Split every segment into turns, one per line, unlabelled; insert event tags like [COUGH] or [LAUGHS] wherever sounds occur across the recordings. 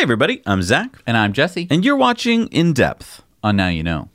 Hey, everybody, I'm Zac,
And I'm Jesse.
and you're watching In Depth.
on Now You Know.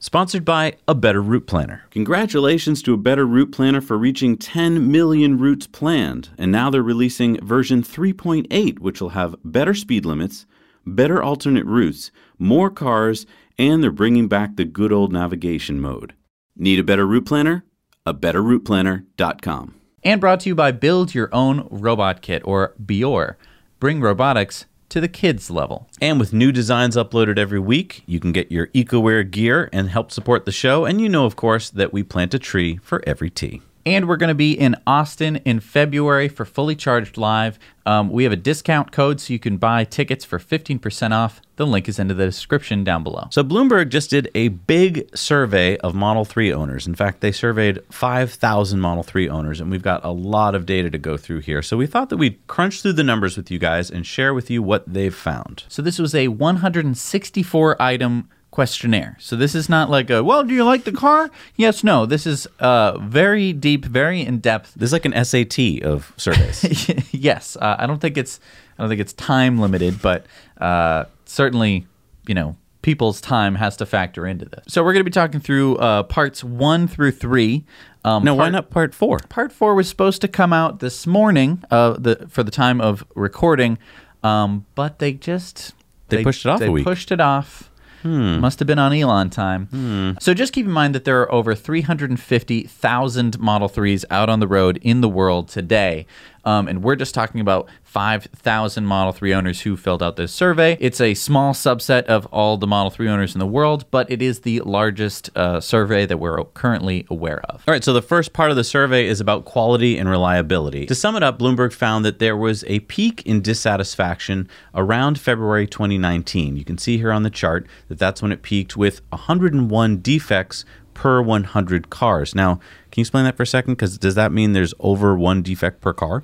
Sponsored by A Better Route Planner. Congratulations to A Better Route Planner for reaching 10 million routes planned. And now they're releasing version 3.8, which will have better speed limits, better alternate routes, more cars, and they're bringing back the good old navigation mode. Need a better route planner? A betterrouteplanner.com.
And brought to you by Build Your Own Robot Kit, or BIOR. Bring robotics to the kids level.
And with new designs uploaded every week, you can get your EcoWear gear and help support the show. And you know, of course, that we plant a tree for every tee.
And we're going to be in Austin in February for Fully Charged Live. Um, we have a discount code so you can buy tickets for 15% off. The link is in the description down below.
So, Bloomberg just did a big survey of Model 3 owners. In fact, they surveyed 5,000 Model 3 owners, and we've got a lot of data to go through here. So, we thought that we'd crunch through the numbers with you guys and share with you what they've found.
So this was a 164 item questionnaire. So this is not like a, well, do you like the car? Yes, no. This is uh, very deep, very in depth.
This is like an SAT of surveys. [LAUGHS]
yes, uh, I don't think it's I don't think it's time limited, but uh, certainly, you know, people's time has to factor into this. So we're going to be talking through uh, parts one through three. Um,
no, why
part-
not part four?
Part four was supposed to come out this morning, uh, the for the time of recording, um, but they just
They pushed it off a
They
week.
pushed it off. Hmm. Must have been on Elon time. Hmm. So just keep in mind that there are over 350,000 Model 3s out on the road in the world today. Um, and we're just talking about 5,000 Model 3 owners who filled out this survey. It's a small subset of all the Model 3 owners in the world, but it is the largest uh, survey that we're currently aware of.
All right, so the first part of the survey is about quality and reliability. To sum it up, Bloomberg found that there was a peak in dissatisfaction around February 2019. You can see here on the chart that that's when it peaked with 101 defects per 100 cars. Now, can you explain that for a second? Because does that mean there's over one defect per car?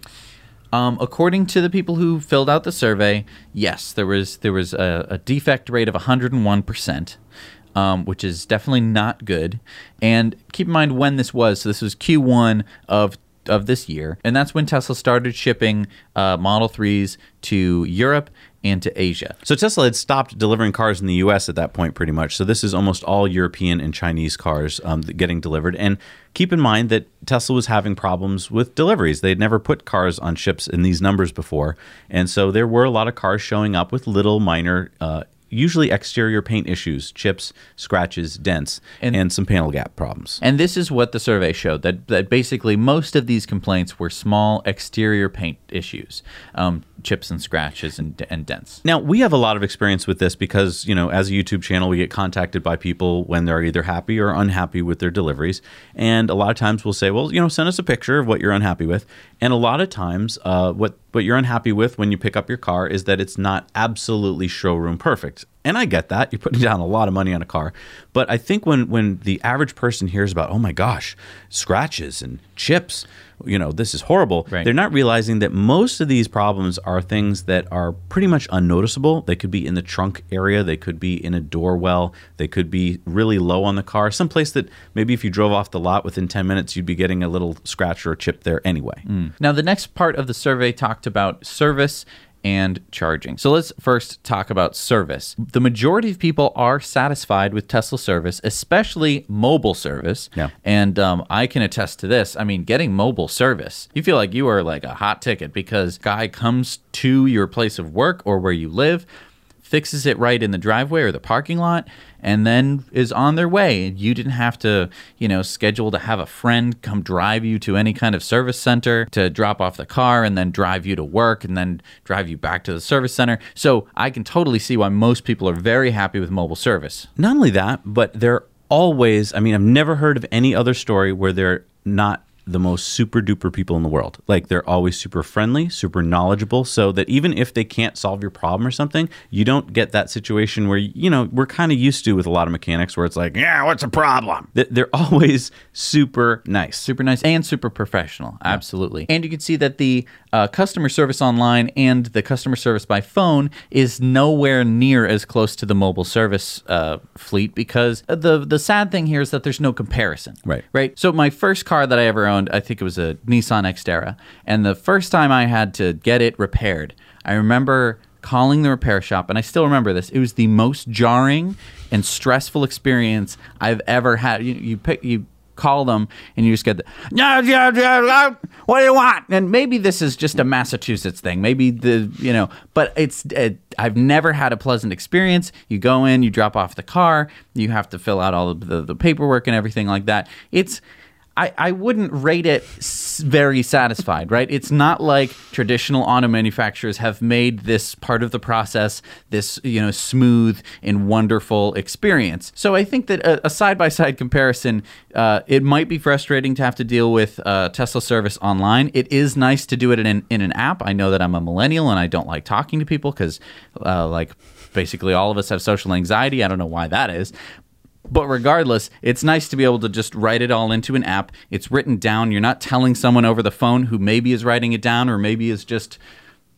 Um, according to the people who filled out the survey, yes, there was there was a, a defect rate of 101 percent, um, which is definitely not good. And keep in mind when this was. So this was Q1 of of this year, and that's when Tesla started shipping uh, Model 3s to Europe and to Asia.
So Tesla had stopped delivering cars in the U.S. at that point, pretty much. So this is almost all European and Chinese cars um, getting delivered. And keep in mind that Tesla was having problems with deliveries. They had never put cars on ships in these numbers before, and so there were a lot of cars showing up with little minor. Uh, Usually exterior paint issues, chips, scratches, dents, and,
And-
some panel gap problems.
And this is what the survey showed that, that basically most of these complaints were small exterior paint issues, um, chips and scratches and, and dents.
Now, we have a lot of experience with this because, you know, as a YouTube channel, we get contacted by people when they're either happy or unhappy with their deliveries. And a lot of times we'll say, well, you know, send us a picture of what you're unhappy with. And a lot of times, uh, what, what you're unhappy with when you pick up your car is that it's not absolutely showroom perfect. And I get that. You're putting [LAUGHS] down a lot of money on a car. But I think when, when the average person hears about, oh my gosh, scratches and chips, you know, this is horrible,
Right.
they're not realizing that most of these problems are things that are pretty much unnoticeable. They could be in the trunk area, they could be in a door well, they could be really low on the car, someplace that maybe if you drove off the lot within 10 minutes, you'd be getting a little scratch or a chip there anyway. Mm.
Now, the next part of the survey talked about service and charging. So let's first talk about service. The majority of people are satisfied with Tesla service, especially mobile service.
Yeah.
And um, I can attest to this. I mean, getting mobile service, you feel like you are like a hot ticket because guy comes to your place of work or where you live fixes it right in the driveway or the parking lot and then is on their way. You didn't have to you know schedule to have a friend come drive you to any kind of service center to drop off the car and then drive you to work and then drive you back to the service center. So i can totally see why most people are very happy with mobile service.
Not only that, but they're always, I mean, I've never heard of any other story where they're not the most super duper people in the world. Like they're always super friendly, super knowledgeable, so that even if they can't solve your problem or something, you don't get that situation where, you know, we're kind of used to with a lot of mechanics where it's like, yeah, what's the problem? They're always super nice.
super nice and super professional absolutely and you can see that the uh, customer service online and the customer service by phone is nowhere near as close to the mobile service uh, fleet because the the sad thing here is that there's no comparison
Right.
right so my first car that i ever owned I think it was a Nissan Xterra. And the first time I had to get it repaired, I remember calling the repair shop, and I still remember this. It was the most jarring and stressful experience I've ever had. You, you pick, you call them, and you just get the, yeah, yeah, yeah, what do you want? And maybe this is just a Massachusetts thing. Maybe the, you know, but it's, it, I've never had a pleasant experience. You go in, you drop off the car, you have to fill out all of the, the paperwork and everything like that. It's, I, I wouldn't rate it very satisfied, right? It's not like traditional auto manufacturers have made this part of the process this, you know, smooth and wonderful experience. So I think that a side by side comparison, uh, it might be frustrating to have to deal with uh, Tesla service online. It is nice to do it in an, in an app. I know that I'm a millennial and I don't like talking to people because, uh, like, basically all of us have social anxiety. I don't know why that is. But regardless, it's nice to be able to just write it all into an app. It's written down. You're not telling someone over the phone who maybe is writing it down or maybe is just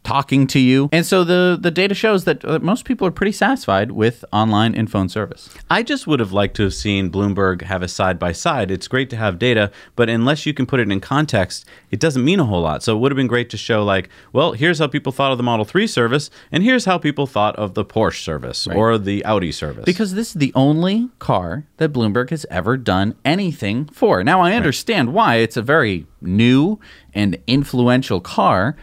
talking to you. And so the the data shows that uh, most people are pretty satisfied with online and phone service.
I just would have liked to have seen Bloomberg have a side by side. It's great to have data, but unless you can put it in context, it doesn't mean a whole lot. So it would have been great to show like, well, here's how people thought of the Model 3 service and here's how people thought of the Porsche service or the Audi service.
Because this is the only car that Bloomberg has ever done anything for. Now I understand why. It's a very new and influential car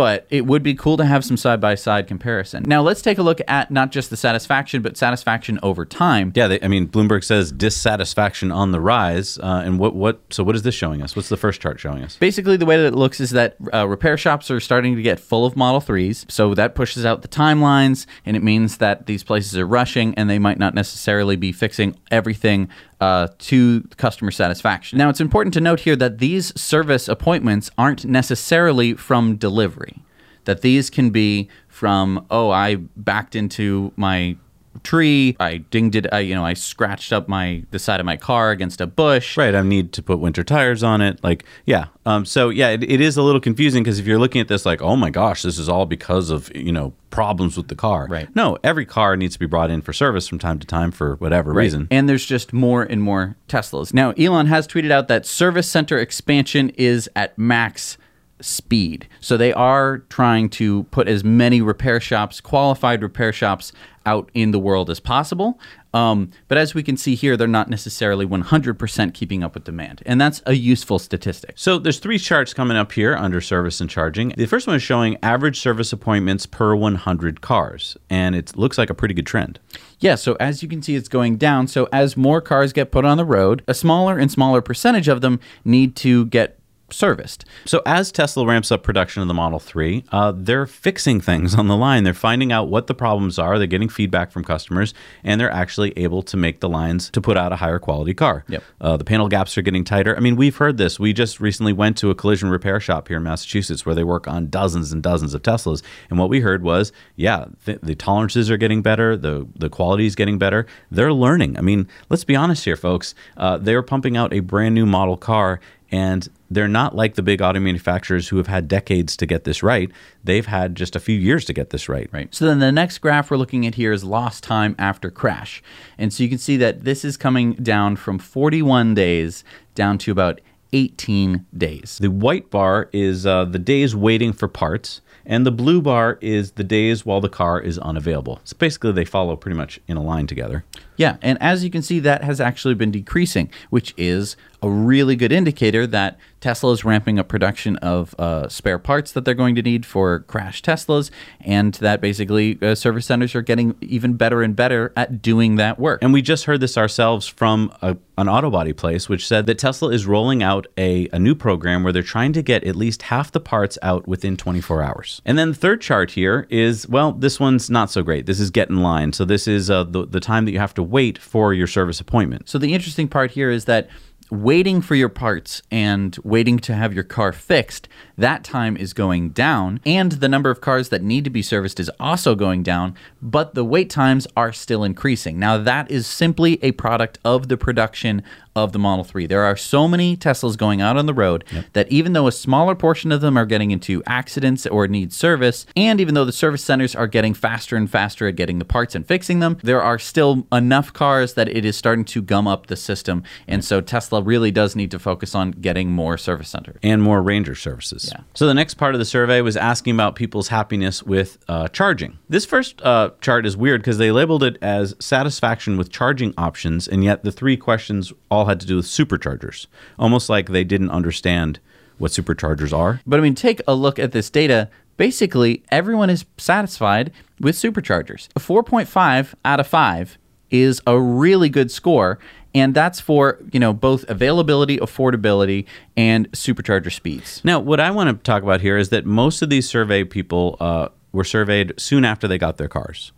but it would be cool to have some side by side comparison. Now, let's take a look at not just the satisfaction, but satisfaction over time.
yeah, they, I mean, Bloomberg says dissatisfaction on the rise. Uh, and what, what, so what is this showing us? What's the first chart showing us?
Basically, the way that it looks is that uh, repair shops are starting to get full of Model 3s. So that pushes out the timelines, and it means that these places are rushing and they might not necessarily be fixing everything uh, to customer satisfaction. Now, it's important to note here that these service appointments aren't necessarily from delivery, that these can be from, oh, I backed into my tree i dinged it I, you know i scratched up my the side of my car against a bush
Right, I need to put winter tires on it. Like, yeah. Um, so yeah, it, it is a little confusing because if you're looking at this like, oh my gosh, this is all because of you know problems with the car.
Right.
No, every car needs to be brought in for service from time to time for whatever reason.
And there's just more and more Teslas. Now, Elon has tweeted out that service center expansion is at max speed. So they are trying to put as many repair shops, qualified repair shops, out in the world as possible. Um, but as we can see here, they're not necessarily 100% keeping up with demand. And that's a useful statistic.
So there's three charts coming up here under service and charging. The first one is showing average service appointments per 100 cars, and it looks like a pretty good trend.
Yeah, so as you can see, it's going down. So as more cars get put on the road, a smaller and smaller percentage of them need to get serviced.
So as Tesla ramps up production of the Model 3, uh, they're fixing things on the line. They're finding out what the problems are. They're getting feedback from customers, and they're actually able to make the lines to put out a higher quality car.
Yep.
Uh, the panel gaps are getting tighter. I mean, we've heard this. We just recently went to a collision repair shop here in Massachusetts where they work on dozens and dozens of Teslas, and what we heard was, yeah, the, the tolerances are getting better. The the quality is getting better. They're learning. I mean, let's be honest here, folks. Uh, they're pumping out a brand new model car and they're not like the big auto manufacturers who have had decades to get this right. They've had just a few years to get this right.
Right. So then the next graph we're looking at here is lost time after crash. And so you can see that this is coming down from 41 days down to about 18 days.
The white bar is uh, the days waiting for parts, and the blue bar is the days while the car is unavailable. So basically, they follow pretty much in a line together.
Yeah, and as you can see, that has actually been decreasing, which is a really good indicator that Tesla is ramping up production of uh, spare parts that they're going to need for crash Teslas, and that basically uh, service centers are getting even better and better at doing that work.
And we just heard this ourselves from a, an auto body place, which said that Tesla is rolling out a, a new program where they're trying to get at least half the parts out within 24 hours. And then the third chart here is well, this one's not so great. This is get in line. So this is uh, the, the time that you have to wait for your service appointment.
So the interesting part here is that waiting for your parts and waiting to have your car fixed, that time is going down. And the number of cars that need to be serviced is also going down, but the wait times are still increasing. Now, that is simply a product of the production of the Model 3. There are so many Teslas going out on the road that even though a smaller portion of them are getting into accidents or need service, and even though the service centers are getting faster and faster at getting the parts and fixing them, there are still enough cars that it is starting to gum up the system. And so Tesla really does need to focus on getting more service centers.
and more ranger services.
Yeah.
So the next part of the survey was asking about people's happiness with uh, charging. This first uh, chart is weird because they labeled it as satisfaction with charging options, and yet the three questions all had to do with superchargers, almost like they didn't understand what superchargers are.
But I mean, take a look at this data. Basically, everyone is satisfied with superchargers. A 4.5 out of 5 is a really good score, and that's for, you know, both availability, affordability, and supercharger speeds.
Now, what I want to talk about here is that most of these survey people uh, were surveyed soon after they got their cars.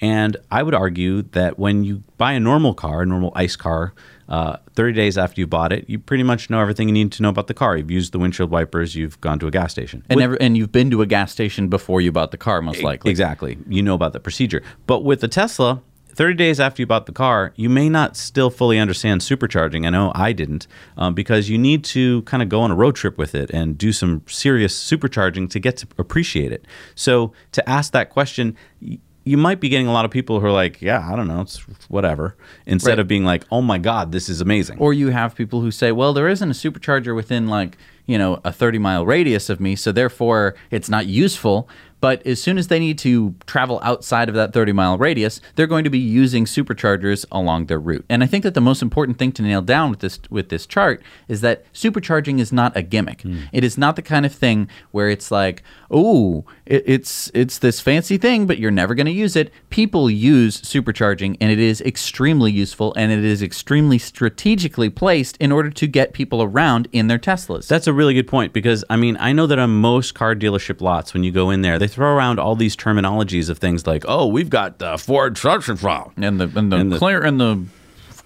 And I would argue that when you buy a normal car, a normal ICE car, uh, 30 days after you bought it, you pretty much know everything you need to know about the car. You've used the windshield wipers, you've gone to a gas station.
And, never, and you've been to a gas station before you bought the car, most likely.
Exactly. You know about the procedure. But with the Tesla, 30 days after you bought the car, you may not still fully understand supercharging. I know I didn't, um, because you need to kind of go on a road trip with it and do some serious supercharging to get to appreciate it. So to ask that question, you might be getting a lot of people who are like, yeah, I don't know, it's whatever, instead
Right.
of being like, oh my God, this is amazing.
Or you have people who say, well, there isn't a supercharger within like, you know, a 30 mile radius of me, so therefore it's not useful. But as soon as they need to travel outside of that 30 mile radius, they're going to be using superchargers along their route. And I think that the most important thing to nail down with this with this chart is that supercharging is not a gimmick. Hmm. It is not the kind of thing where it's like, oh, it, it's it's this fancy thing, but you're never going to use it. People use supercharging, and it is extremely useful, and it is extremely strategically placed in order to get people around in their Teslas.
That's a really good point because I mean I know that on most car dealership lots when you go in there they throw around all these terminologies of things like oh we've got the Ford such and so
and the and the,
And the-
clear and the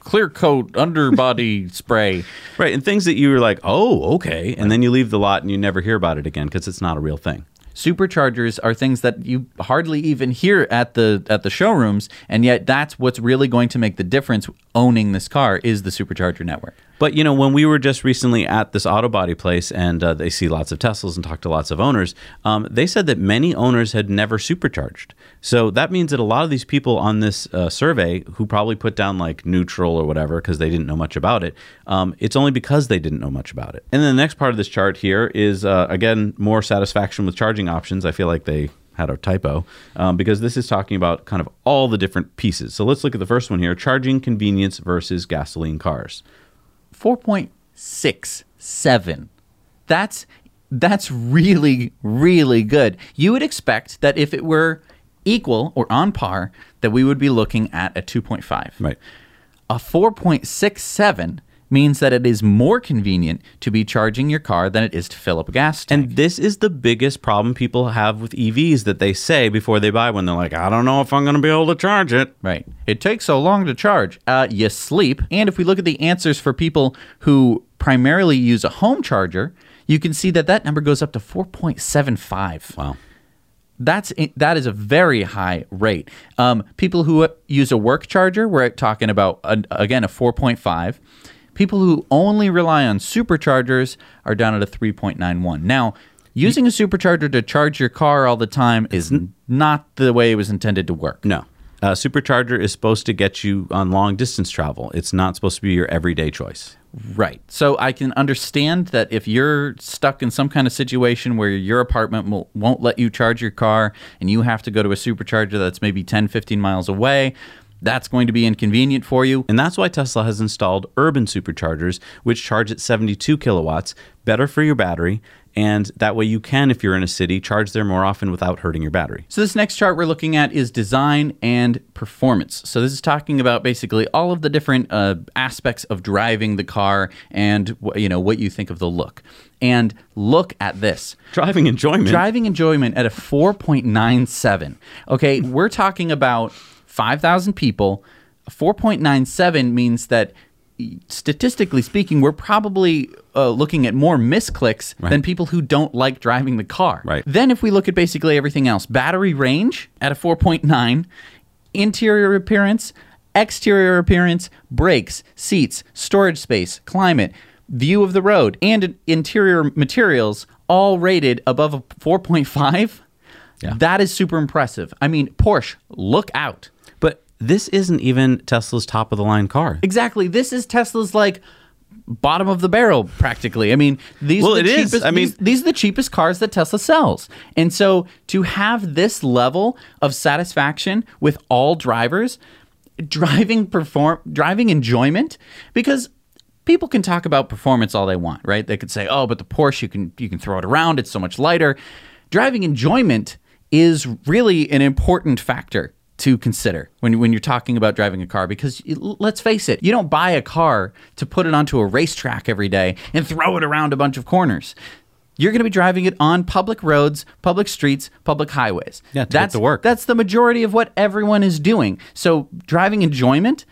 clear coat underbody [LAUGHS] spray.
right and things that you were like oh okay and then you leave the lot and you never hear about it again because it's not a real thing.
Superchargers are things that you hardly even hear at the at the showrooms, and yet that's what's really going to make the difference owning this car is the supercharger network.
But you know, when we were just recently at this auto body place and uh, they see lots of Teslas and talk to lots of owners, um, they said that many owners had never supercharged. So that means that a lot of these people on this uh, survey who probably put down like neutral or whatever because they didn't know much about it, um, it's only because they didn't know much about it. And then the next part of this chart here is uh, again more satisfaction with charging options. I feel like they had a typo um, because this is talking about kind of all the different pieces. So let's look at the first one here: charging convenience versus gasoline cars.
4.67. That's that's really really good. You would expect that if it were equal or on par that we would be looking at a 2.5.
Right.
A 4.67 means that it is more convenient to be charging your car than it is to fill up a gas tank.
And this is the biggest problem people have with EVs that they say before they buy one. They're like, I don't know if I'm going to be able to charge it.
Right. It takes so long to charge. Uh, you sleep. And if we look at the answers for people who primarily use a home charger, you can see that that number goes up to 4.75.
Wow.
That's that is a very high rate. Um, people who use a work charger, we're talking about a, again a 4.5. People who only rely on superchargers are down at a 3.91. Now, using a supercharger to charge your car all the time is not the way it was intended to work.
No. Uh, supercharger is supposed to get you on long distance travel. It's not supposed to be your everyday choice.
Right. So I can understand that if you're stuck in some kind of situation where your apartment will, won't let you charge your car and you have to go to a supercharger that's maybe 10, 15 miles away, that's going to be inconvenient for you.
And that's why Tesla has installed urban superchargers, which charge at 72 kilowatts, better for your battery. And that way you can, if you're in a city, charge there more often without hurting your battery.
So this next chart we're looking at is design and performance. So this is talking about basically all of the different uh, aspects of driving the car and you know what you think of the look. And look at this.
Driving enjoyment.
Driving enjoyment at a 4.97. Okay, we're talking about 5,000 people. 4.97 means that statistically speaking, we're probably uh, looking at more misclicks than people who don't like driving the car.
Right.
Then, if we look at basically everything else, battery range at a 4.9, interior appearance exterior appearance, brakes, seats, storage space, climate, view of the road, and interior materials all rated above a 4.5.
Yeah.
That is super impressive. I mean, Porsche, look out.
This isn't even Tesla's top of the line car.
Exactly. This is Tesla's like bottom of the barrel practically. I mean, these
Well,
are the
it is.
cheapest
I mean-
these, these are the cheapest cars that Tesla sells. And so to have this level of satisfaction with all drivers, driving perform driving enjoyment because people can talk about performance all they want, right? They could say, "Oh, but the Porsche you can you can throw it around, it's so much lighter." Driving enjoyment is really an important factor to consider when when you're talking about driving a car because let's face it, you don't buy a car to put it onto a racetrack every day and throw it around a bunch of corners. You're going to be driving it on public roads, public streets, public highways.
Yeah,
that's
to work.
That's the majority of what everyone is doing. So driving enjoyment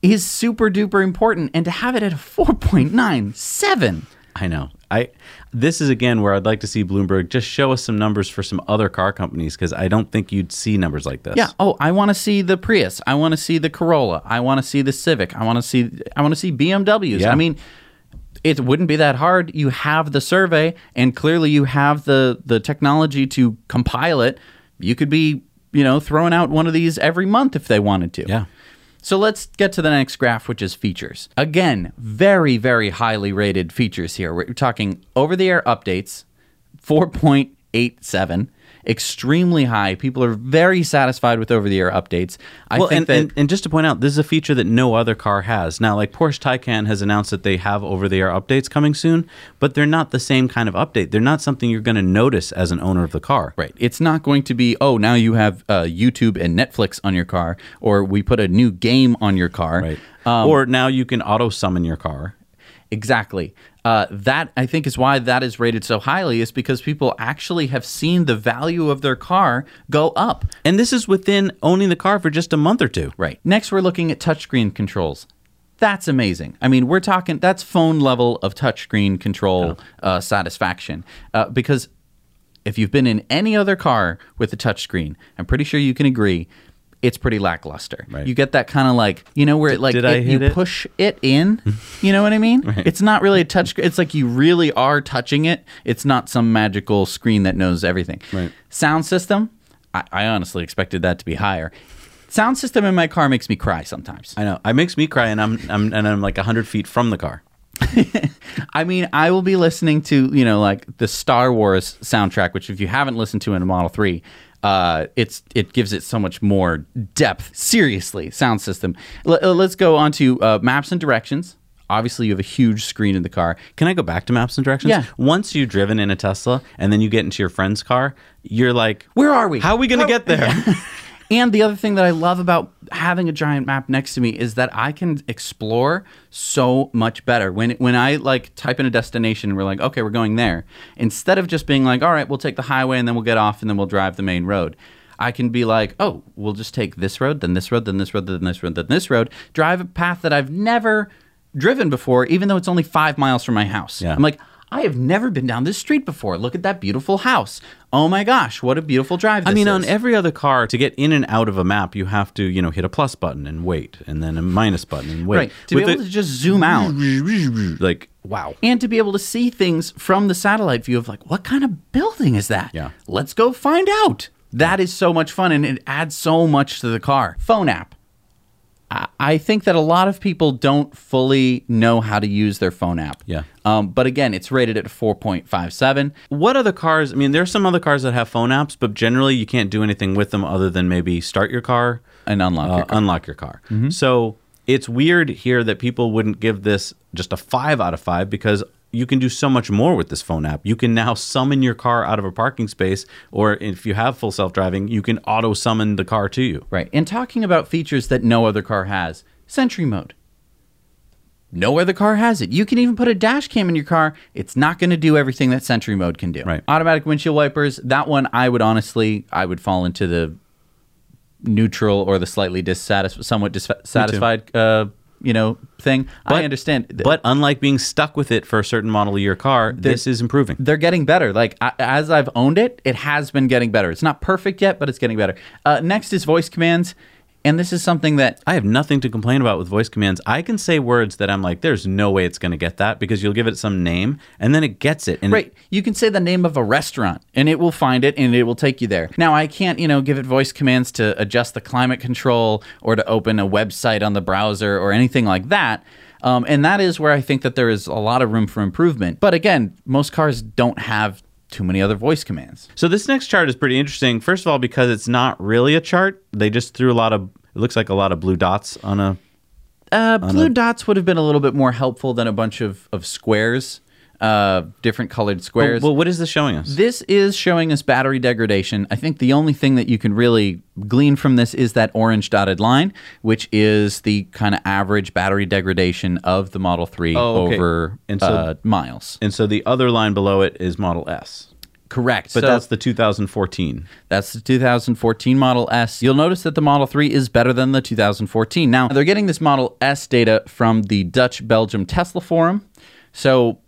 is super duper important, and to have it at a 4.97.
I know. I this is again where I'd like to see Bloomberg just show us some numbers for some other car companies because I don't think you'd see numbers like this.
Yeah. Oh, I want to see the Prius. I want to see the Corolla. I want to see the Civic. I want to see. I want to see BMWs.
Yeah.
I mean, it wouldn't be that hard. You have the survey, and clearly you have the the technology to compile it. You could be, you know, throwing out one of these every month if they wanted to.
Yeah.
So let's get to the next graph, which is features. Again, very, very highly rated features here. We're talking over the air updates, 4.87, extremely high. People are very satisfied with over the air updates. I
well,
think
and,
that.
and, and just to point out, this is a feature that no other car has. Now, like Porsche Taycan has announced that they have over-the-air updates coming soon, but they're not the same kind of update. They're not something you're going to notice as an owner of the car.
Right. It's not going to be, oh, now you have uh, YouTube and Netflix on your car, or we put a new game on your car.
Right.
Um,
or now you can auto summon your car.
Exactly. Uh, that I think is why that is rated so highly, is because people actually have seen the value of their car go up.
And this is within owning the car for just a month or two.
Right. Next, we're looking at touchscreen controls. That's amazing. I mean, we're talking that's phone level of touchscreen control uh, satisfaction. Uh, because if you've been in any other car with a touchscreen, I'm pretty sure you can agree. It's pretty lackluster.
Right.
You get that kind of like you know where it like it- you
it?
push it in. [LAUGHS] You know what I mean? It's not really a touch. It's like you really are touching it. It's not some magical screen that knows everything.
Right.
Sound system. I, I honestly expected that to be higher. Sound system in my car makes me cry sometimes.
I know. It makes me cry, and I'm, I'm and I'm like hundred feet from the car. [LAUGHS]
I mean, I will be listening to you know like the Star Wars soundtrack, which if you haven't listened to in a Model Three, uh, it's it gives it so much more depth. Seriously, sound system. L- uh, let's go on to uh, maps and directions. Obviously, you have a huge screen in the car.
Can I go back to maps and directions?
Yeah.
Once you've driven in a Tesla and then you get into your friend's car, you're like,
Where are we?
How are we going to get there? [LAUGHS]
And the other thing that I love about having a giant map next to me is that I can explore so much better. When when I like type in a destination and we're like, okay, we're going there, instead of just being like, all right, we'll take the highway and then we'll get off and then we'll drive the main road. I can be like, oh, we'll just take this road, then this road, then this road, then this road, then this road, drive a path that I've never driven before, even though it's only five miles from my house.
Yeah.
I'm like, I have never been down this street before. Look at that beautiful house. Oh my gosh, what a beautiful drive
I mean, on every other car, to get in and out of a map, you have to, you know, hit a plus button and wait, and then a minus button and wait.
Right. To be able
it-
to just zoom out. [LAUGHS]
like, wow.
and to be able to see things from the satellite view of like what kind of building is that
Yeah.
let's go find out that is so much fun and it adds so much to the car phone app I- I think that a lot of people don't fully know how to use their phone app.
Yeah.
Um, but again, it's rated at 4.57.
What other cars? I mean, there's some other cars that have phone apps, but generally you can't do anything with them other than maybe start your car
And unlock
uh,
your car. Mm-hmm.
unlock your car. So it's weird here that people wouldn't give this just a five out of five because you can do so much more with this phone app. You can now summon your car out of a parking space, or if you have full self driving, you can auto summon the car to you.
Right. And talking about features that no other car has, Sentry mode. No other car has it. You can even put a dash cam in your car. It's not going to do everything that Sentry mode can do.
Right.
Automatic windshield wipers. That one, I would honestly, I would fall into the neutral or the slightly dissatisfied, somewhat dissatisfied, uh, you know, thing. I understand.
But unlike being stuck with it for a certain model of your car, this is improving.
they're getting better. Like I, as I've owned it, it has been getting better. It's not perfect yet, but it's getting better. Uh, next is voice commands. And this is something that
I have nothing to complain about with voice commands. I can say words that I'm like, there's no way it's going to get that because you'll give it some name and then it gets it. And
Right. You can say the name of a restaurant and it will find it and it will take you there. Now, I can't, you know, give it voice commands to adjust the climate control or to open a website on the browser or anything like that. Um, and that is where I think that there is a lot of room for improvement. But again, most cars don't have too many other voice commands.
So this next chart is pretty interesting. First of all, because it's not really a chart. They just threw a lot of. It looks like a lot of blue dots on a.
Uh, blue dots would have been a little bit more helpful than a bunch of, of squares, uh, different colored squares.
Well, what is this showing us?
This is showing us battery degradation. I think the only thing that you can really glean from this is that orange dotted line, which is the kind of average battery degradation of the Model 3
Oh, okay.
over
And so-
uh, miles.
and so the other line below it is Model S,
Correct.
but
So
that's the 2014.
that's the 2014 Model S. You'll notice that the Model 3 is better than the 2014. Now, they're getting this Model S data from the Dutch Belgium Tesla Forum. So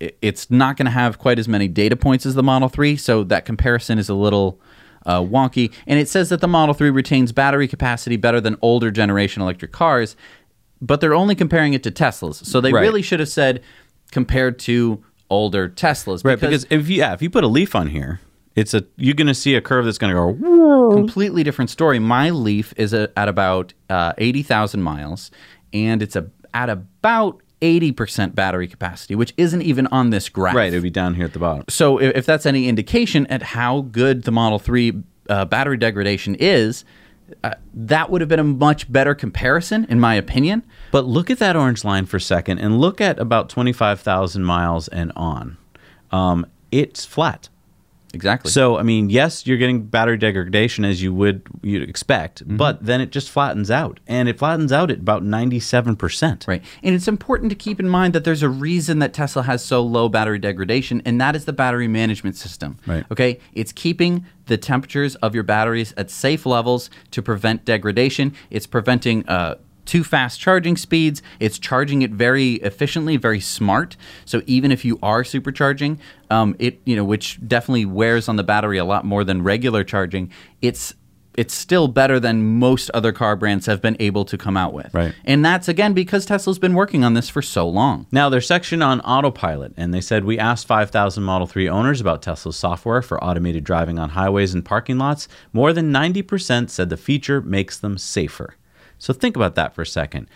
it's not going to have quite as many data points as the Model 3. So that comparison is a little uh, wonky. And it says that the Model 3 retains battery capacity better than older generation electric cars, but they're only comparing it to Teslas. So they
Right.
really should have said compared to older Teslas.
Right, because if you yeah, if you put a Leaf on here, it's a you're going to see a curve that's going to go.
completely different story. My Leaf is a, at about uh, 80,000 miles, and it's a, at about 80% battery capacity, which isn't even on this graph.
Right, it would be down here at the bottom.
So if, if that's any indication at how good the Model 3 uh, battery degradation is, uh, that would have been a much better comparison, in my opinion.
But look at that orange line for a second, and look at about 25,000 miles and on. Um, it's flat.
Exactly.
So I mean, yes, you're getting battery degradation as you would you'd expect,
Mm-hmm.
but then it just flattens out, and it flattens out at about 97 percent.
Right. And it's important to keep in mind that there's a reason that Tesla has so low battery degradation, and that is the battery management system.
Right.
Okay. It's keeping the temperatures of your batteries at safe levels to prevent degradation. It's preventing uh, too fast charging speeds. It's charging it very efficiently, very smart. So even if you are supercharging, um, it you know which definitely wears on the battery a lot more than regular charging. It's it's still better than most other car brands have been able to come out with.
Right.
And that's again because Tesla's been working on this for so long.
Now, their section on autopilot, and they said we asked 5,000 Model 3 owners about Tesla's software for automated driving on highways and parking lots. More than 90% said the feature makes them safer. So think about that for a second.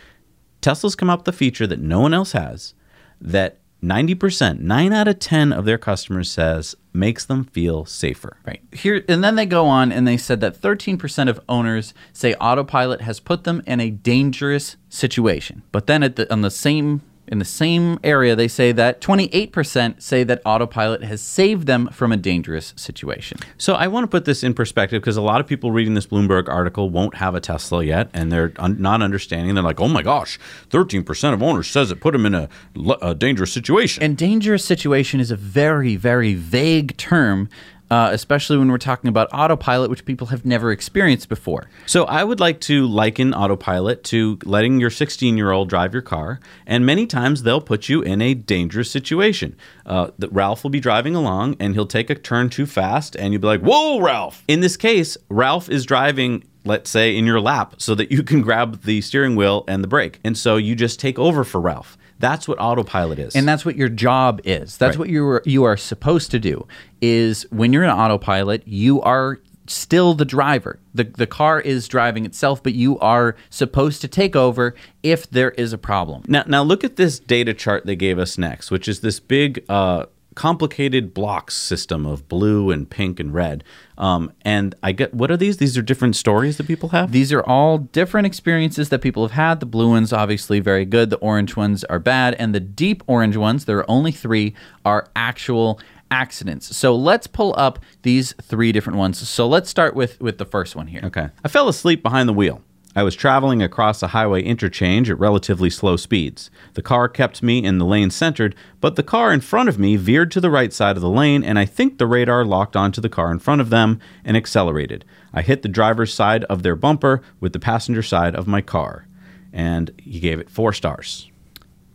Tesla's come up with a feature that no one else has that 90%, 9 out of 10 of their customers says makes them feel safer.
Right. Here and then they go on and they said that 13% of owners say autopilot has put them in a dangerous situation. But then at the on the same in the same area they say that 28% say that autopilot has saved them from a dangerous situation.
So I want to put this in perspective because a lot of people reading this Bloomberg article won't have a Tesla yet, and they're un- not understanding. They're like, "Oh my gosh, thirteen percent of owners says it put them in a dangerous situation."
And dangerous situation is a very, very vague term, uh, especially when we're talking about autopilot, which people have never experienced before.
so I would like to liken autopilot to letting your sixteen-year-old drive your car, and many times they'll put you in a dangerous situation. Uh, that Ralph will be driving along, and he'll take a turn too fast, and you'll be like, "Whoa, Ralph!" In this case, Ralph is driving. Let's say in your lap, so that you can [LAUGHS] grab the steering wheel and the brake. And so you just take over for Ralph. That's what autopilot is.
And that's what your job is. That's
Right.
what you are you are supposed to do. Is when you're in autopilot, you are still the driver. The the car is driving itself, but you are supposed to take over if there is a problem.
Now, now look at this data chart they gave us next, which is this big, uh, complicated blocks system of blue and pink and red. Um, and I get what are these? These are different stories that people have.
These are all different experiences that people have had. The blue ones obviously very good, the orange ones are bad, and the deep orange ones, there are only 3, are actual accidents. So let's pull up these three different ones. So let's start with with the first one here.
Okay. I fell asleep behind the wheel. I was traveling across a highway interchange at relatively slow speeds. The car kept me in the lane centered, but the car in front of me veered to the right side of the lane, and I think the radar locked onto the car in front of them and accelerated. I hit the driver's side of their bumper with the passenger side of my car. And he gave it four stars.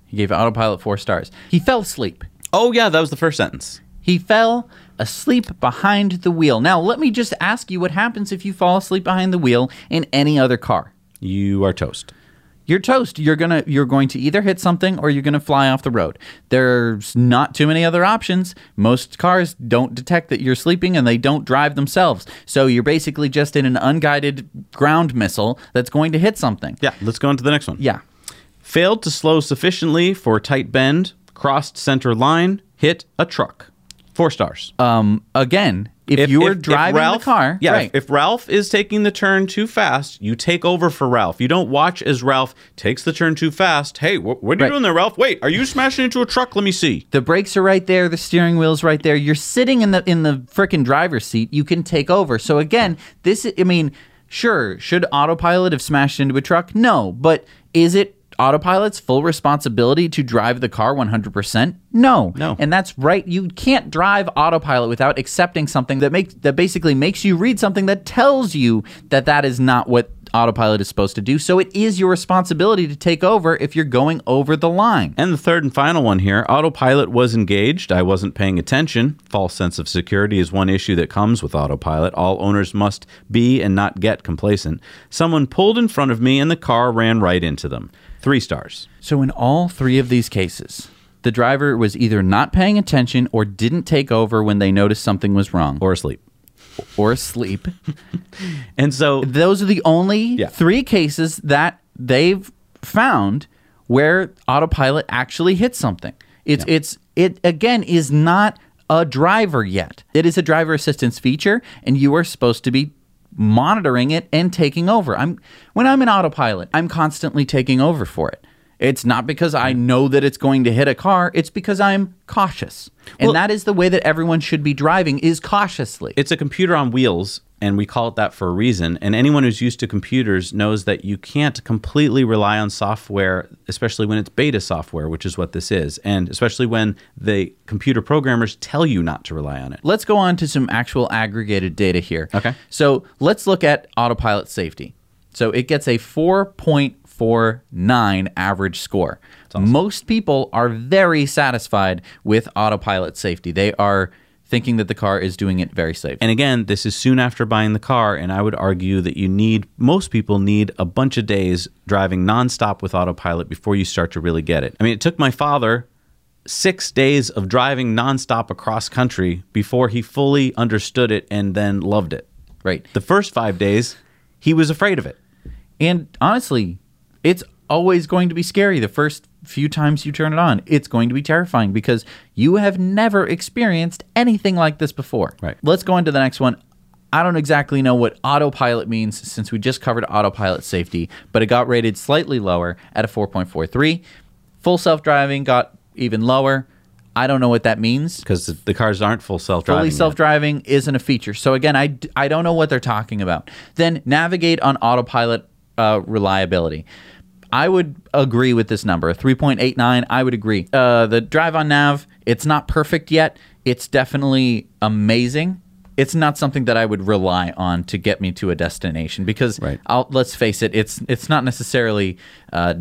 He gave autopilot four stars. He fell asleep.
Oh, yeah, that was the first sentence.
He fell asleep behind the wheel. Now, let me just ask you what happens if you fall asleep behind the wheel in any other car?
You are toast.
You're toast. You're gonna you're going to either hit something or you're gonna fly off the road. There's not too many other options. Most cars don't detect that you're sleeping and they don't drive themselves. So you're basically just in an unguided ground missile that's going to hit something.
Yeah, let's go on to the next one.
Yeah.
Failed to slow sufficiently for tight bend, crossed center line, hit a truck. Four stars.
Um again, if, you were driving
Ralph,
the car,
yeah.
right.
If, if Ralph is taking the turn too fast, you take over for Ralph. You don't watch as Ralph takes the turn too fast. Hey, wh- what are you doing there, Ralph? Wait, are you smashing into a truck? Let me see.
The brakes are right there. The steering wheel's right there. You're sitting in the in the frickin' driver's seat. You can take over. So again, this I mean, sure, should autopilot have smashed into a truck? No, but is it autopilot's full responsibility to drive the car 100%? No.
No.
And that's right. You can't drive autopilot without accepting something that makes that basically makes you read something that tells you that that is not what autopilot is supposed to do. So it is your responsibility to take over if you're going over the line.
And the third and final one here autopilot was engaged. I wasn't paying attention. False sense of security is one issue that comes with autopilot. All owners must be and not get complacent. Someone pulled in front of me and the car ran right into them. Three stars.
So, in all three of these cases, the driver was either not paying attention or didn't take over when they noticed something was wrong
Or asleep.
or asleep. [LAUGHS]
And so
Those are the only
Yeah.
three cases that they've found where autopilot actually hit something. It's it's it again is not a driver yet. It is a driver assistance feature and you are supposed to be monitoring it and taking over. I'm when I'm in autopilot, I'm constantly taking over for it. It's not because I know that it's going to hit a car, it's because I'm cautious. And
Well-
that is the way that everyone should be driving is cautiously.
it's a computer on wheels and we call it that for a reason and anyone who's used to computers knows that you can't completely rely on software especially when it's beta software which is what this is and especially when the computer programmers tell you not to rely on it
let's go on to some actual aggregated data here.
Okay.
So let's look at autopilot safety. So it gets a 4.49 average score. Most people are very satisfied with autopilot safety. They are thinking that the car is doing it very safe.
and again this is soon after buying the car and i would argue that you need most people need a bunch of days driving nonstop with autopilot before you start to really get it i mean it took my father six days of driving nonstop across country before he fully understood it and then loved it
right.
The first five days, he was afraid of it.
And honestly, it's always going to be scary the first few times you turn it on. It's going to be terrifying because you have never experienced anything like this before.
Right.
Let's go on to the next one. I don't exactly know what autopilot means since we just covered autopilot safety, but it got rated slightly lower at a 4.43. Full self driving got even lower. I don't know what that means.
Because the cars aren't full self driving.
Fully self driving isn't a feature. So again, I, I don't know what they're talking about. Then navigate on autopilot uh, reliability. I would agree with this number, a 3.89. I would agree. Uh, the drive on nav, it's not perfect yet. It's definitely amazing. It's not something that I would rely on to get me to a destination because
Right.
I'll, let's face it, it's it's not necessarily uh,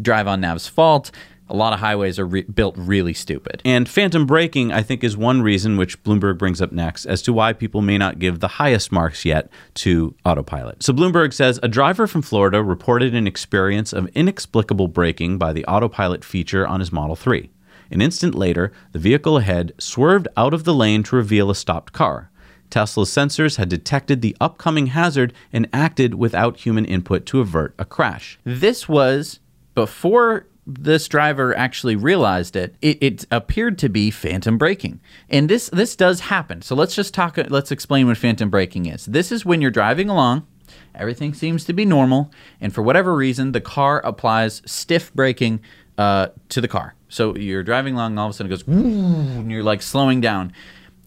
drive on nav's fault. A lot of highways are re- built really stupid.
And phantom braking, I think, is one reason which Bloomberg brings up next as to why people may not give the highest marks yet to autopilot. So Bloomberg says a driver from Florida reported an experience of inexplicable braking by the autopilot feature on his Model 3. An instant later, the vehicle ahead swerved out of the lane to reveal a stopped car. Tesla's sensors had detected the upcoming hazard and acted without human input to avert a crash.
this was before this driver actually realized it, it, it appeared to be phantom braking. And this this does happen. So let's just talk let's explain what phantom braking is. This is when you're driving along, everything seems to be normal, and for whatever reason, the car applies stiff braking uh, to the car. So you're driving along, and all of a sudden it goes, and you're like slowing down.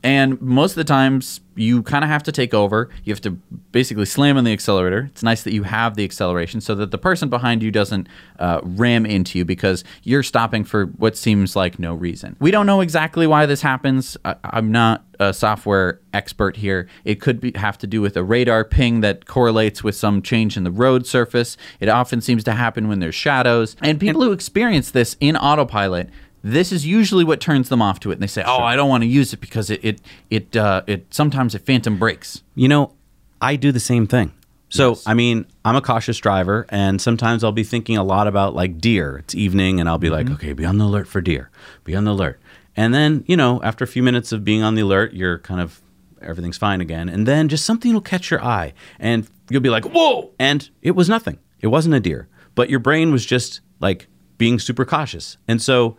And most of the times, you kind of have to take over. You have to basically slam on the accelerator. It's nice that you have the acceleration so that the person behind you doesn't uh, ram into you because you're stopping for what seems like no reason. We don't know exactly why this happens. I, I'm not a software expert here. It could be, have to do with a radar ping that correlates with some change in the road surface. It often seems to happen when there's shadows. And people who experience this in autopilot this is usually what turns them off to it. And they say, "Oh, I don't want to use it because it it it uh, it sometimes it phantom brakes."
You know, I do the same thing. So, I mean, I'm a cautious driver, and sometimes I'll be thinking a lot about like deer. It's evening, and I'll be like, okay, be on the alert for deer, be on the alert. And then, you know, after a few minutes of being on the alert, you're kind of everything's fine again. And then just something will catch your eye, and you'll be like, whoa! And it was nothing. It wasn't a deer, but your brain was just like being super cautious. And so,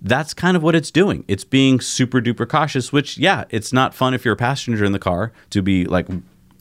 that's kind of what it's doing. It's being super duper cautious, which, yeah, it's not fun if you're a passenger in the car to be like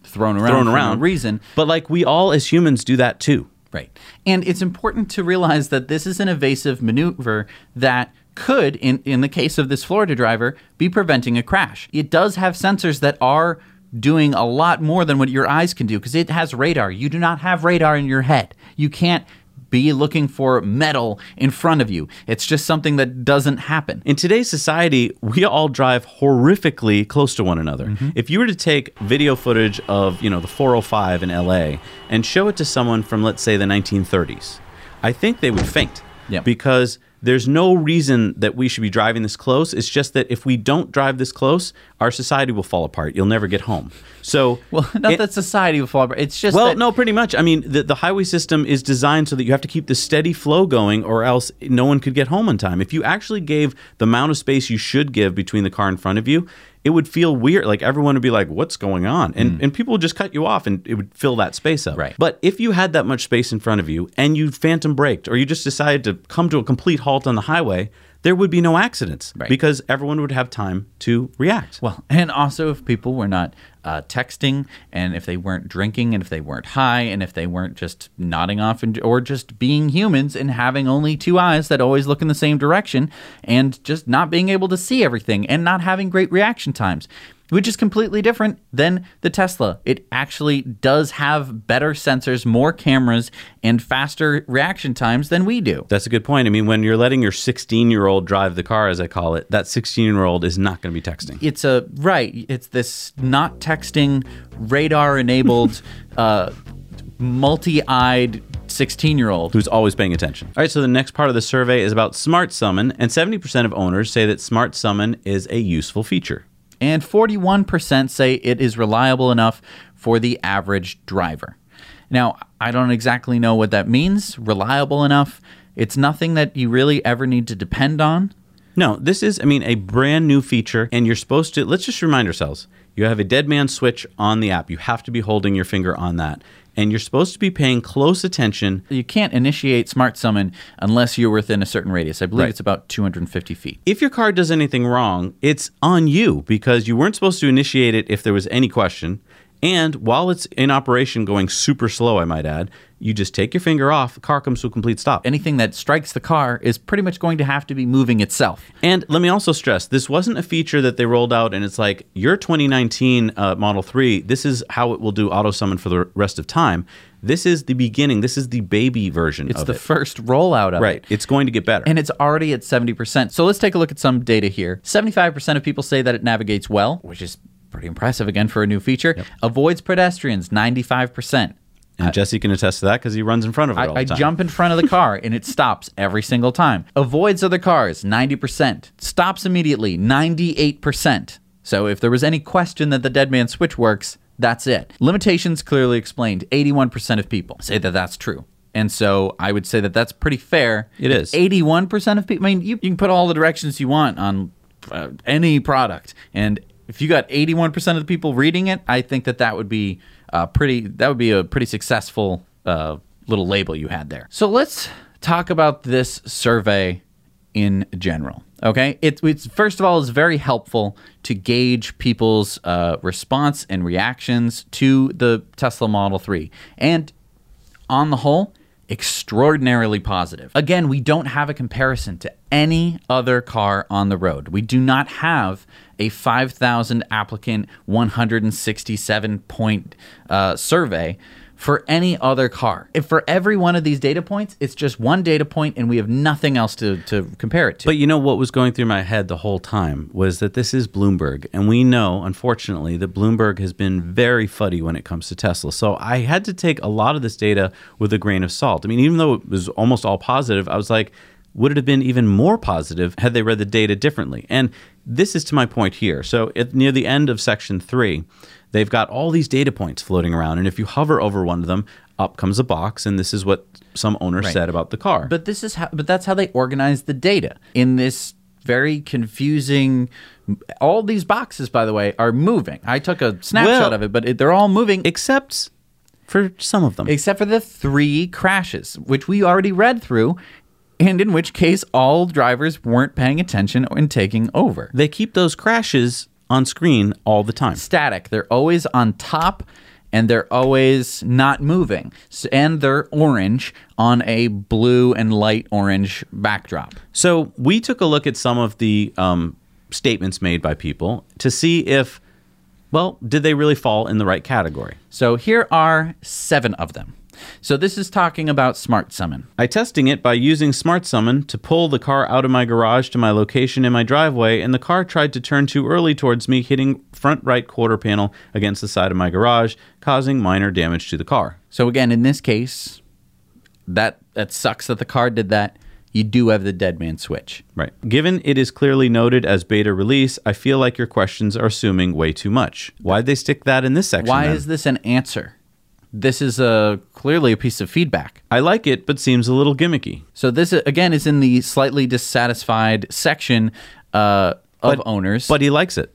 Thrown around,
thrown
for no
around.
reason.
But like we all as humans do that too.
Right. And it's important to realize that this is an evasive maneuver that could, in, in the case of this Florida driver, be preventing a crash. It does have sensors that are doing a lot more than what your eyes can do because it has radar. You do not have radar in your head. You can't be looking for metal in front of you. It's just something that doesn't happen.
In today's society, we all drive horrifically close to one another. Mm-hmm. If you were to take video footage of, you know, the 405 in LA and show it to someone from let's say the 1930s, I think they would faint.
Yeah.
Because there's no reason that we should be driving this close. It's just that if we don't drive this close, our society will fall apart. You'll never get home. So, [LAUGHS]
Well, not
it-
that society will fall apart. It's just
Well,
that
no, pretty much. I mean, the, the highway system is designed so that you have to keep the steady flow going, or else no one could get home on time. If you actually gave the amount of space you should give between the car in front of you, it would feel weird. Like everyone would be like, "What's going on?" And mm. and people would just cut you off, and it would fill that space up.
Right.
But if you had that much space in front of you, and you phantom braked, or you just decided to come to a complete halt on the highway, there would be no accidents
Right.
because everyone would have time to react.
Well, and also if people were not uh, texting, and if they weren't drinking, and if they weren't high, and if they weren't just nodding off, and, or just being humans and having only two eyes that always look in the same direction, and just not being able to see everything, and not having great reaction times. Which is completely different than the Tesla. It actually does have better sensors, more cameras, and faster reaction times than we do.
That's a good point. I mean, when you're letting your 16 year old drive the car, as I call it, that 16 year old is not going to be texting.
it's a right it's this not texting radar enabled [LAUGHS] uh multi-eyed 16 year old
Who's always paying attention. All right, so the next part of the survey is about Smart Summon, and 70% of owners say that Smart Summon is a useful feature.
And 41% say it is reliable enough for the average driver now i don't exactly know what that means reliable enough it's nothing that you really ever need to depend on
No, this is, I mean, a brand new feature, and you're supposed to, let's just remind ourselves you have a dead man switch on the app. You have to be holding your finger on that. And you're supposed to be paying close attention.
you can't initiate smart summon unless you're within a certain radius i believe
Right.
it's about 250 feet
If your car does anything wrong, it's on you because you weren't supposed to initiate it if there was any question. And while it's in operation going super slow, I might add, you just take your finger off, the car comes to a complete stop.
anything that strikes the car is pretty much going to have to be moving itself.
And let me also stress this wasn't a feature that they rolled out and it's like your 2019 uh, Model 3, this is how it will do auto summon for the rest of time. This is the beginning. This is the baby version
It's the
it.
first rollout of
right.
it.
It's going to get better.
And it's already at 70%. So let's take a look at some data here. 75% of people say that it navigates well, which is pretty impressive again for a new feature. Avoids pedestrians, 95%.
and Jesse can attest to that because he runs in front of it all
I, I jump in front of the car and it stops every single time. Avoids other cars, 90%. Stops immediately, 98%. So if there was any question that the dead man switch works, that's it. Limitations clearly explained. 81% of people say that that's true. And so I would say that that's pretty fair.
It is.
81% of people, I mean, you, you can put all the directions you want on uh, any product. And if you got 81% of the people reading it, I think that that would be uh, pretty, that would be a pretty successful uh, little label you had there. So let's talk about this survey in general. Okay, it, it's first of all, it's very helpful to gauge people's uh, response and reactions to the Tesla Model 3. And on the whole, extraordinarily positive. Again, we don't have a comparison to any other car on the road. We do not have a 5,000 applicant, 167 point uh, survey for any other car. If for every one of these data points, it's just one data point and we have nothing else to, to compare it to.
But you know what was going through my head the whole time was that this is Bloomberg. And we know, unfortunately, that Bloomberg has been very fuddy when it comes to Tesla. So I had to take a lot of this data with a grain of salt. I mean, even though it was almost all positive, I was like, would it have been even more positive had they read the data differently? And this is to my point here. So, at, near the end of section three, they've got all these data points floating around. And if you hover over one of them, up comes a box. And this is what some owner said about the car.
But this is how but that's how they organize the data in this very confusing all these boxes by the way are moving. I took a snapshot
Well-
of it, but it, they're all moving
except for some of them.
except for the three crashes, which we already read through, and in which case all drivers weren't paying attention and taking over.
they keep those crashes on screen all the time.
Static. They're always on top and they're always not moving. And they're orange on a blue and light orange backdrop.
So we took a look at some of the um, statements made by people to see if, well, did they really fall in the right category?
So here are seven of them. So this is talking about Smart Summon.
I testing it by using Smart Summon to pull the car out of my garage to my location in my driveway, and the car tried to turn too early towards me, hitting front right quarter panel against the side of my garage, causing minor damage to the car.
So again, in this case, that that sucks that the car did that. You do have the dead man switch.
Right. Given it is clearly noted as beta release, I feel like your questions are assuming way too much. Why'd they stick that in this section?
Why
then?
is this an answer? This is a clearly a piece of feedback.
I like it, but seems a little gimmicky.
So this uh, again is in the slightly dissatisfied section uh, of
But-
owners.
But he likes it.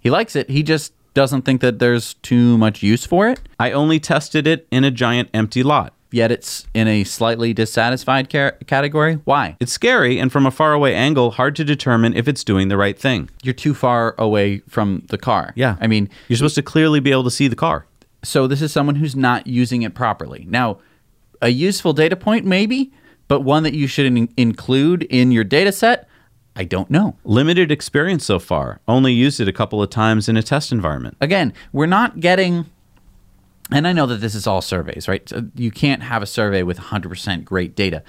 he likes it. He just doesn't think that there's too much use for it.
I only tested it in a giant empty lot.
Yet it's in a slightly dissatisfied ca- category. Why?
It's scary, and from a faraway angle, hard to determine if it's doing the right thing.
You're too far away from the car.
Yeah.
I mean,
You're supposed to clearly be able to see the car.
So this is someone who's not using it properly. Now, a useful data point maybe, but one that you should in- include in your data set, I don't know.
Limited experience so far. Only used it a couple of times in a test environment.
Again, we're not getting and I know that this is all surveys, right? So you can't have a survey with 100% great data.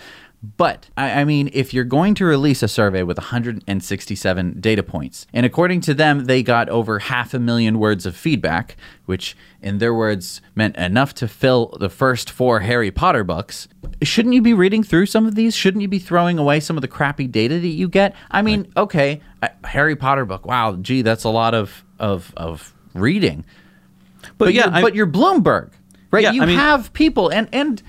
But I, I mean, if you're going to release a survey with 167 data points, and according to them, they got over half a million words of feedback, which in their words meant enough to fill the first four Harry Potter books, shouldn't you be reading through some of these? Shouldn't you be throwing away some of the crappy data that you get? I mean, okay, Harry Potter book, wow, gee, that's a lot of, of, of reading. But,
yeah,
you're,
I-
but you're Bloomberg, right?
Yeah,
you
I mean-
have people, and and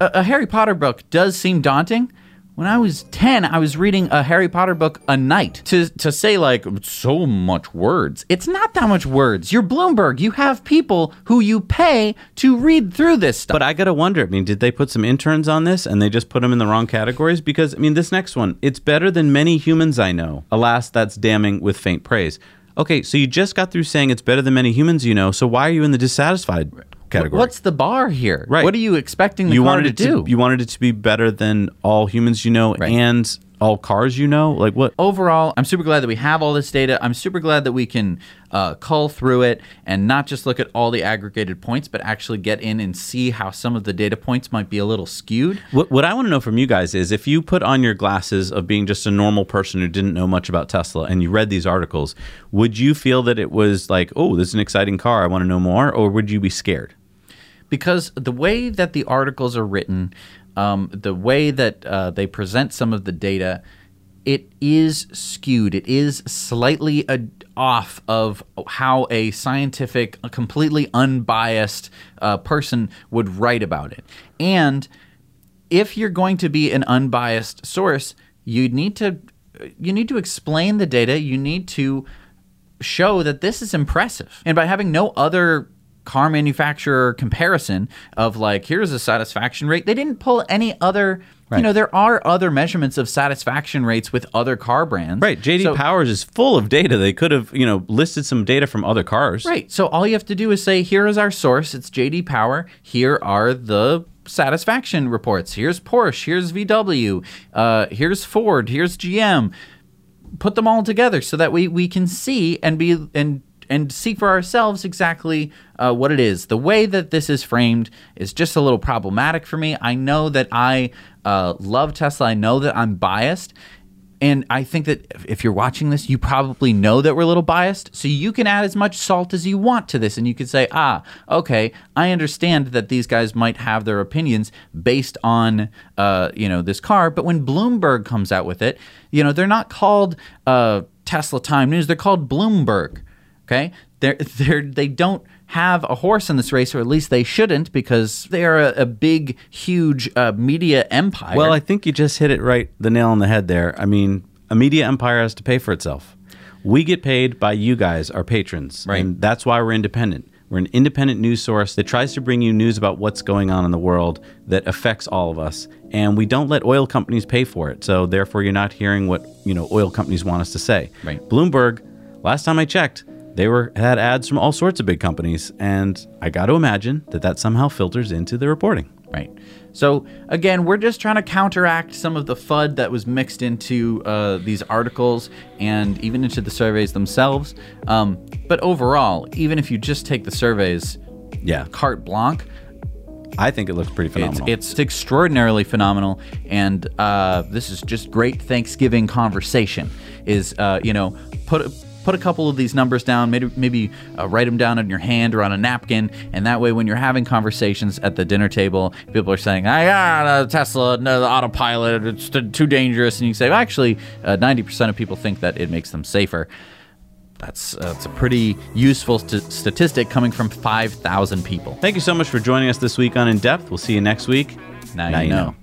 a, a Harry Potter book does seem daunting. When I was ten, I was reading a Harry Potter book a night. To to say like so much words, it's not that much words. You're Bloomberg. You have people who you pay to read through this stuff.
But I gotta wonder. I mean, did they put some interns on this and they just put them in the wrong categories? Because I mean, this next one, it's better than many humans I know. Alas, that's damning with faint praise. Okay, so you just got through saying it's better than many humans you know. So why are you in the dissatisfied category?
What's the bar here?
Right.
What are you expecting the
you
car
wanted
to
it
do?
to you wanted it to be better than all humans you know
Right.
and all cars you know? Like what?
overall, I'm super glad that we have all this data. I'm super glad that we can uh, cull through it and not just look at all the aggregated points, but actually get in and see how some of the data points might be a little skewed.
What, what I want to know from you guys is if you put on your glasses of being just a normal person who didn't know much about Tesla and you read these articles, would you feel that it was like, oh, this is an exciting car, I want to know more, or would you be scared?
because the way that the articles are written, um, the way that uh, they present some of the data, it is skewed. It is slightly off of how a scientific, a completely unbiased uh, person would write about it. And if you're going to be an unbiased source, you need to you need to explain the data. You need to show that this is impressive. And by having no other car manufacturer comparison of like here's a satisfaction rate, they didn't pull any other
Right.
you know there are other measurements of satisfaction rates with other car brands.
Right. JD
So-
Powers is full of data. They could have, you know, listed some data from other cars.
Right. So all you have to do is say, here is our source. It's JD Power. Here are the satisfaction reports. Here's Porsche. Here's VW. Uh, here's Ford. Here's GM. Put them all together so that we, we can see and be and and see for ourselves exactly uh, what it is. The way that this is framed is just a little problematic for me. I know that I uh, love Tesla. I know that I'm biased. And I think that if you're watching this, you probably know that we're a little biased. So you can add as much salt as you want to this. And you could say, ah, okay, I understand that these guys might have their opinions based on, uh, you know, this car. But when Bloomberg comes out with it, you know, they're not called uh, Tesla Time News. They're called Bloomberg. Okay. They're, they're, they don't have a horse in this race, or at least they shouldn't, because they are a, a big, huge uh, media empire.
Well, I think you just hit it right, the nail on the head there. I mean, a media empire has to pay for itself. We get paid by you guys, our patrons,
Right.
and that's why we're independent. We're an independent news source that tries to bring you news about what's going on in the world that affects all of us, and we don't let oil companies pay for it. So therefore, you're not hearing what you know oil companies want us to say.
Right.
Bloomberg, last time I checked, they were had ads from all sorts of big companies, and I got to imagine that that somehow filters into the reporting.
Right. So again, we're just trying to counteract some of the FUD that was mixed into uh, these articles and even into the surveys themselves. Um, but overall, even if you just take the surveys
Yeah,
carte blanche,
I think it looks pretty
it's,
phenomenal.
it's extraordinarily phenomenal. And uh, this is just great Thanksgiving conversation. Is uh, you know put. Put a couple of these numbers down, maybe maybe uh, write them down on your hand or on a napkin, and that way, when you're having conversations at the dinner table, people are saying, "I got a Tesla, no, the autopilot, it's too dangerous," and you say, well, "Actually, uh, ninety percent of people think that it makes them safer." That's uh, that's a pretty useful st- statistic coming from five thousand people.
Thank you so much for joining us this week on In Depth. We'll see you next week.
Now, you know.